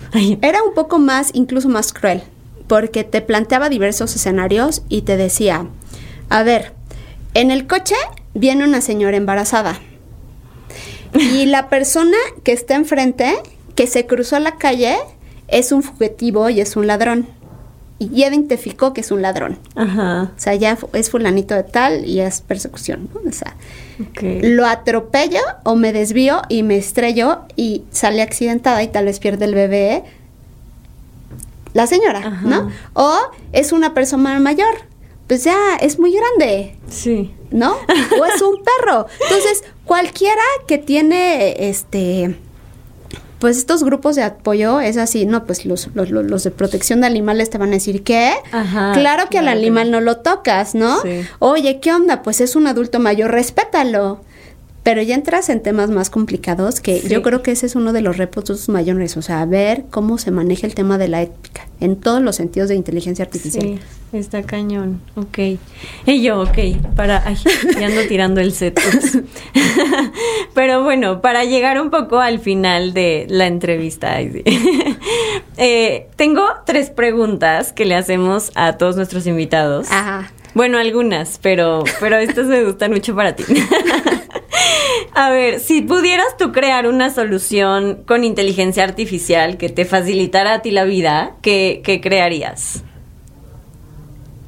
Era un poco más, incluso más cruel, porque te planteaba diversos escenarios y te decía, a ver, en el coche viene una señora embarazada y la persona que está enfrente, que se cruzó la calle, es un fugitivo y es un ladrón. Y ya identificó que es un ladrón. Ajá, O sea, ya es fulanito de tal y es persecución. ¿no? O sea, lo atropello o me desvío y me estrello y sale accidentada y tal vez pierde el bebé la señora, Ajá. ¿no? O es una persona mayor, pues ya es muy grande, Sí. ¿no? O es un perro. Entonces, cualquiera que tiene este pues estos grupos de apoyo es así, no, pues los, los, los- de protección de animales te van a decir que Ajá, claro que al animal no lo tocas, ¿no? Sí. Oye, ¿qué onda? Pues es un adulto mayor, respétalo. Pero ya entras en temas más complicados que Sí. yo creo que ese es uno de los retos mayores, o sea, ver cómo se maneja el tema de la ética en todos los sentidos de inteligencia artificial. Sí, está cañón, ok. Y yo, ok, para, ay, ya ando tirando el set. Pero bueno, para llegar un poco al final de la entrevista, ay, sí. Eh, tengo tres preguntas que le hacemos a todos nuestros invitados. Ajá. Bueno, algunas, pero, pero estas me gustan mucho para ti. A ver, si pudieras tú crear una solución con inteligencia artificial que te facilitara a ti la vida, ¿qué, qué crearías?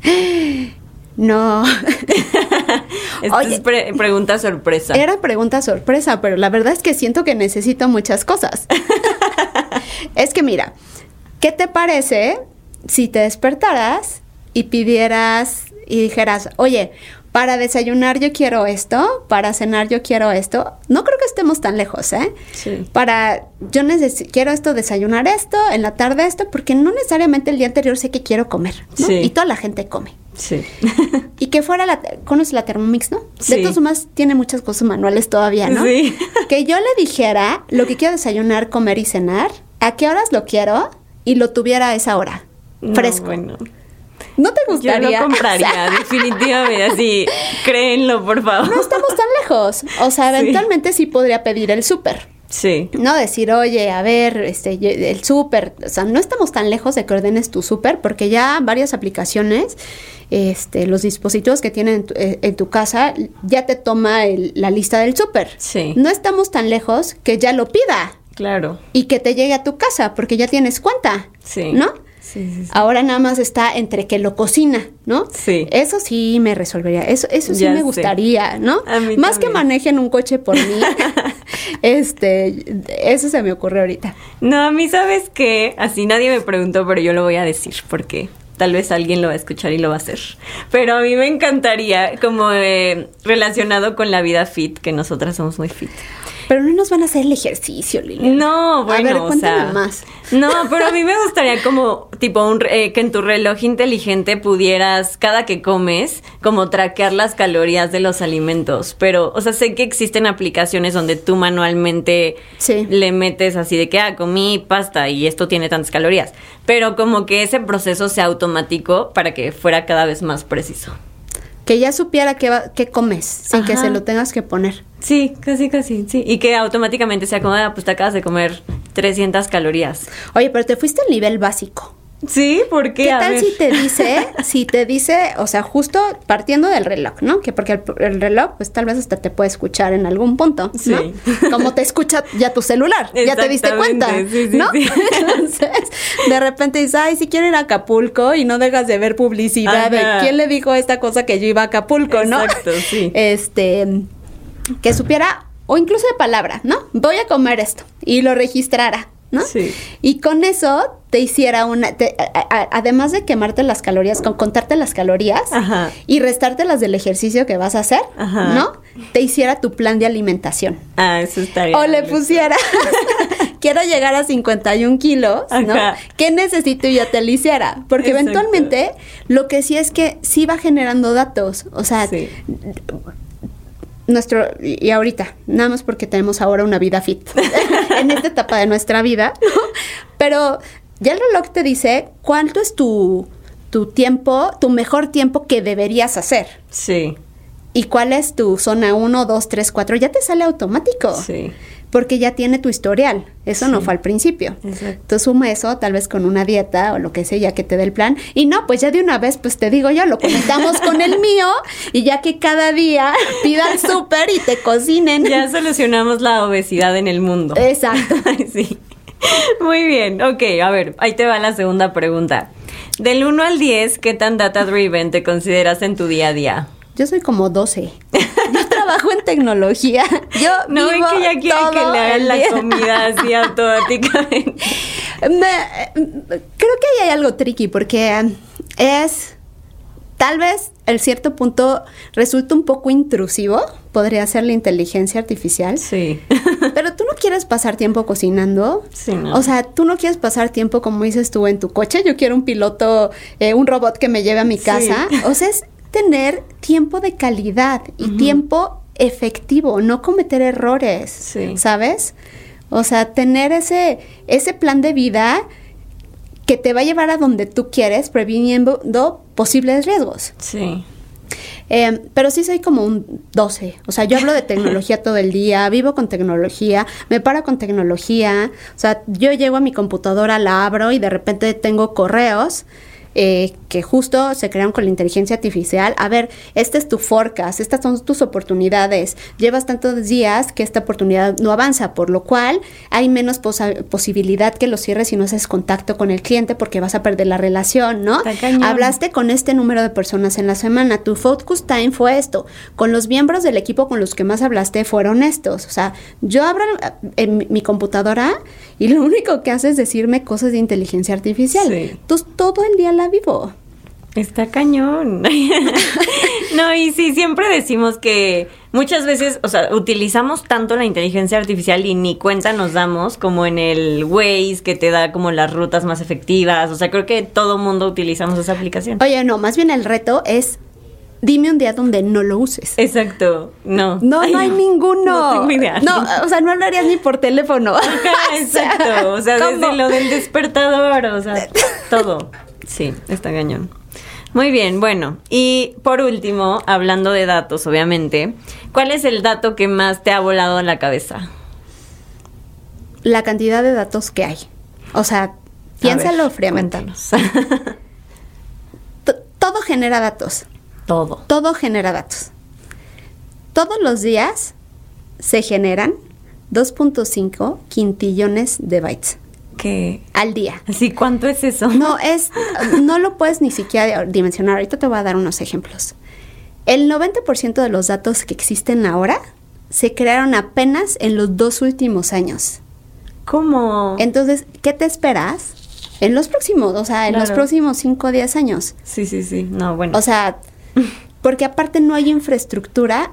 No. Esta Oye. es pre- pregunta sorpresa. Era pregunta sorpresa, pero la verdad es que siento que necesito muchas cosas. es que mira, ¿qué te parece si te despertaras y pidieras y dijeras, oye, para desayunar yo quiero esto, para cenar yo quiero esto? No creo que estemos tan lejos, ¿eh? Sí. Para, yo quiero esto, desayunar esto, en la tarde esto, porque no necesariamente el día anterior sé que quiero comer, ¿no? Sí. Y toda la gente come. Sí. Y que fuera la, ¿conoces la Thermomix, no? Sí. De todos modos, tiene muchas cosas manuales todavía, ¿no? Sí. Que yo le dijera lo que quiero desayunar, comer y cenar, a qué horas lo quiero y lo tuviera a esa hora, No, fresco. bueno. ¿No te Yo gustaría? lo compraría, O sea, definitivamente. Así, créenlo, por favor. no estamos tan lejos. O sea, eventualmente sí podría pedir el súper. Sí. No decir, oye, a ver, este, yo- el súper, o sea, no estamos tan lejos de que ordenes tu súper, porque ya varias aplicaciones, este, los dispositivos que tienen en tu, eh, en tu casa, ya te toma el- la lista del súper. Sí. No estamos tan lejos que ya lo pida Claro. y que te llegue a tu casa, porque ya tienes cuenta, Sí. ¿no? Sí, sí, sí. Ahora nada más está entre que lo cocina, ¿no? Sí. Eso sí me resolvería. Eso, eso sí Ya me sé. gustaría, ¿no? A mí Más que manejen un coche por mí. este, eso se me ocurre ahorita. No, a mí sabes que así nadie me preguntó, pero yo lo voy a decir porque tal vez alguien lo va a escuchar y lo va a hacer. Pero a mí me encantaría como eh, relacionado con la vida fit, que nosotras somos muy fit. Pero no nos van a hacer el ejercicio, Lili. No, bueno, a ver, o sea, más. No, pero a mí me gustaría como tipo un, eh, que en tu reloj inteligente pudieras cada que comes como traquear las calorías de los alimentos, pero o sea, sé que existen aplicaciones donde tú manualmente Sí. le metes así de que ah, comí pasta y esto tiene tantas calorías, pero como que ese proceso sea automático para que fuera cada vez más preciso. Que ya supiera qué, va- qué comes, sin que se lo tengas que poner. Sí, casi casi, sí, y que automáticamente sea como, ah, pues te acabas de comer 300 calorías. Oye, pero te fuiste al nivel básico. Sí, ¿por qué? ¿Qué A tal ver. si te dice, si te dice, o sea, justo partiendo del reloj, ¿no? Que porque el, el reloj, pues tal vez hasta te puede escuchar en algún punto, ¿no? Sí. Como te escucha ya tu celular, ya te diste cuenta, sí, sí, ¿no? Entonces, de repente dices, ay, si quiero ir a Acapulco y no dejas de ver publicidad Ajá. de quién le dijo esta cosa que yo iba a Acapulco, ¿no? Exacto, sí. Este, que supiera, o incluso de palabra, ¿no? Voy a comer esto y lo registrara, ¿no? Sí. Y con eso te hiciera una, te- a- a- además de quemarte las calorías, con contarte las calorías Ajá. y restarte las del ejercicio que vas a hacer, Ajá. ¿no? Te hiciera tu plan de alimentación. Ah, eso estaría. O le pusiera, quiero llegar a 51 kilos, ¿no? ¿Qué necesito? Y ya te lo hiciera. Porque Exacto. eventualmente lo que sí es que sí va generando datos. O sea, Sí. nuestro y ahorita nada más porque tenemos ahora una vida fit en esta etapa de nuestra vida ¿no? pero ya el reloj te dice cuánto es tu tu tiempo tu mejor tiempo que deberías hacer Sí, y cuál es tu zona 1, 2, 3, 4 ya te sale automático sí. porque ya tiene tu historial eso no fue al principio Exacto. Tú suma eso, tal vez con una dieta o lo que sea, ya que te dé el plan. Y no, pues ya de una vez, pues te digo yo, lo conectamos con el mío y ya que cada día pida el súper y te cocinen. Ya solucionamos la obesidad en el mundo. Exacto. Sí. Muy bien. Ok, a ver, ahí te va la segunda pregunta. Del 1 al 10, ¿qué tan data driven te consideras en tu día a día? Yo soy como 12. Yo trabajo en tecnología. Yo No ven vivo que ya quieren que le hagan la comida así automáticamente. Me- creo que ahí hay algo tricky porque es tal vez el cierto punto resulta un poco intrusivo, podría ser la inteligencia artificial. Sí. Pero tú no quieres pasar tiempo cocinando. Sí, no. O sea, tú no quieres pasar tiempo, como dices tú, en tu coche. Yo quiero un piloto, eh, un robot que me lleve a mi Sí. casa. O sea, es tener tiempo de calidad y tiempo efectivo, no cometer errores. Sí. ¿Sabes? O sea, tener ese, ese plan de vida que te va a llevar a donde tú quieres, previniendo posibles riesgos. Sí. Eh, pero sí soy como un 12. O sea, yo hablo de tecnología todo el día, vivo con tecnología, me paro con tecnología. O sea, yo llego a mi computadora, la abro y de repente tengo correos. Eh, que justo se crearon con la inteligencia artificial. A ver, este es tu forecast, estas son tus oportunidades. Llevas tantos días que esta oportunidad no avanza, por lo cual hay menos posibilidad que lo cierres si no haces contacto con el cliente porque vas a perder la relación, ¿no? Hablaste con este número de personas en la semana. Tu focus time fue esto. Con los miembros del equipo con los que más hablaste fueron estos. O sea, yo abro en mi- mi computadora y lo único que hace es decirme cosas de inteligencia artificial. Sí. Entonces todo el día la vivo. Está cañón. no, y sí, siempre decimos que muchas veces, o sea, utilizamos tanto la inteligencia artificial y ni cuenta nos damos, como en el Waze que te da como las rutas más efectivas. O sea, creo que todo mundo utilizamos esa aplicación. Oye, no, más bien el reto es dime un día donde no lo uses. Exacto. No. No, Ay, no hay ninguno. No tengo idea. No, o sea, no hablarías ni por teléfono. Ajá, exacto. O sea, ¿cómo? desde lo del despertador, o sea, todo. Sí, está cañón. Muy bien, bueno, y por último, hablando de datos, obviamente, ¿cuál es el dato que más te ha volado a la cabeza? La cantidad de datos que hay. O sea, piénsalo ver, fríamente. Todo genera datos. todo. Todo genera datos. Todos los días se generan 2.5 quintillones de bytes. Que al día. Así, ¿cuánto es eso? No, es, no lo puedes ni siquiera dimensionar. Ahorita te voy a dar unos ejemplos. El 90% de los datos que existen ahora se crearon apenas en los dos últimos años. ¿Cómo? Entonces, ¿qué te esperas en los próximos, o sea, en los próximos 5 o 10 años? Sí, sí, sí. No, bueno. O sea, porque aparte no hay infraestructura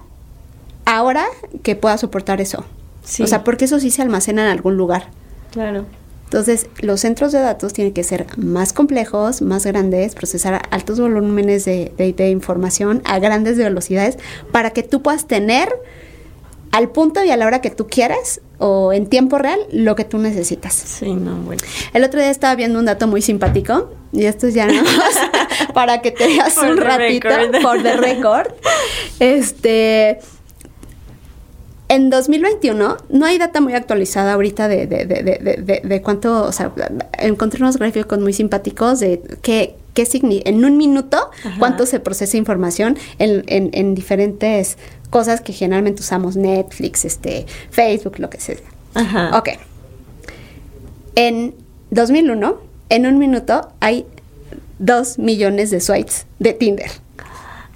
ahora que pueda soportar eso. Sí. O sea, porque eso sí se almacena en algún lugar. claro. Entonces, los centros de datos tienen que ser más complejos, más grandes, procesar altos volúmenes de, de- de información a grandes velocidades para que tú puedas tener al punto y a la hora que tú quieras o en tiempo real lo que tú necesitas. Sí, no, bueno. El otro día estaba viendo un dato muy simpático y esto es ya más para que te veas un ratito record. por the record. Este en 2021 no hay data muy actualizada ahorita de, de, de, de, de- de- de cuánto, o sea, encontré unos gráficos muy simpáticos de qué, qué signi- en un minuto cuánto se procesa información en, en, en diferentes cosas que generalmente usamos, Netflix, este, Facebook, lo que sea. Ajá. Ok. En 2001, en un minuto, hay dos millones de swipes de Tinder.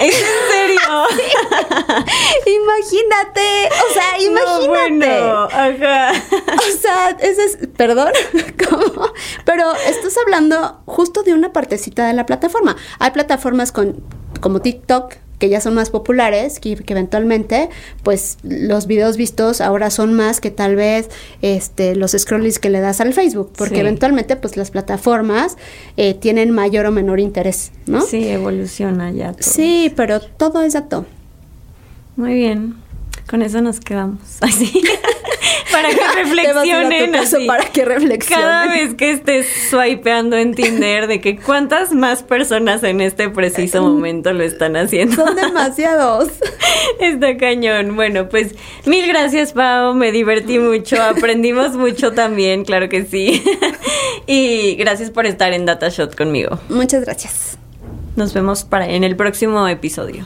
¿Es en serio? Imagínate, o sea, No, imagínate. bueno, ajá. O sea, ese es, perdón, ¿cómo? Pero estás hablando justo de una partecita de la plataforma. Hay plataformas con, como TikTok que ya son más populares, que, que eventualmente, pues, los videos vistos ahora son más que tal vez este, los scrolls que le das al Facebook, porque Sí. eventualmente, pues, las plataformas eh, tienen mayor o menor interés, ¿no? Sí, evoluciona ya todo. Sí, pero todo es dato. Muy bien. Con eso nos quedamos. Así. para que reflexionen. así. para que reflexionen. Cada vez que estés swipeando en Tinder, de que cuántas más personas en este preciso momento lo están haciendo. Son demasiados. Está cañón. Bueno, pues mil gracias, Pau. Me divertí mucho. Aprendimos mucho también, claro que sí. y gracias por estar en DataShot conmigo. Muchas gracias. Nos vemos para en el próximo episodio.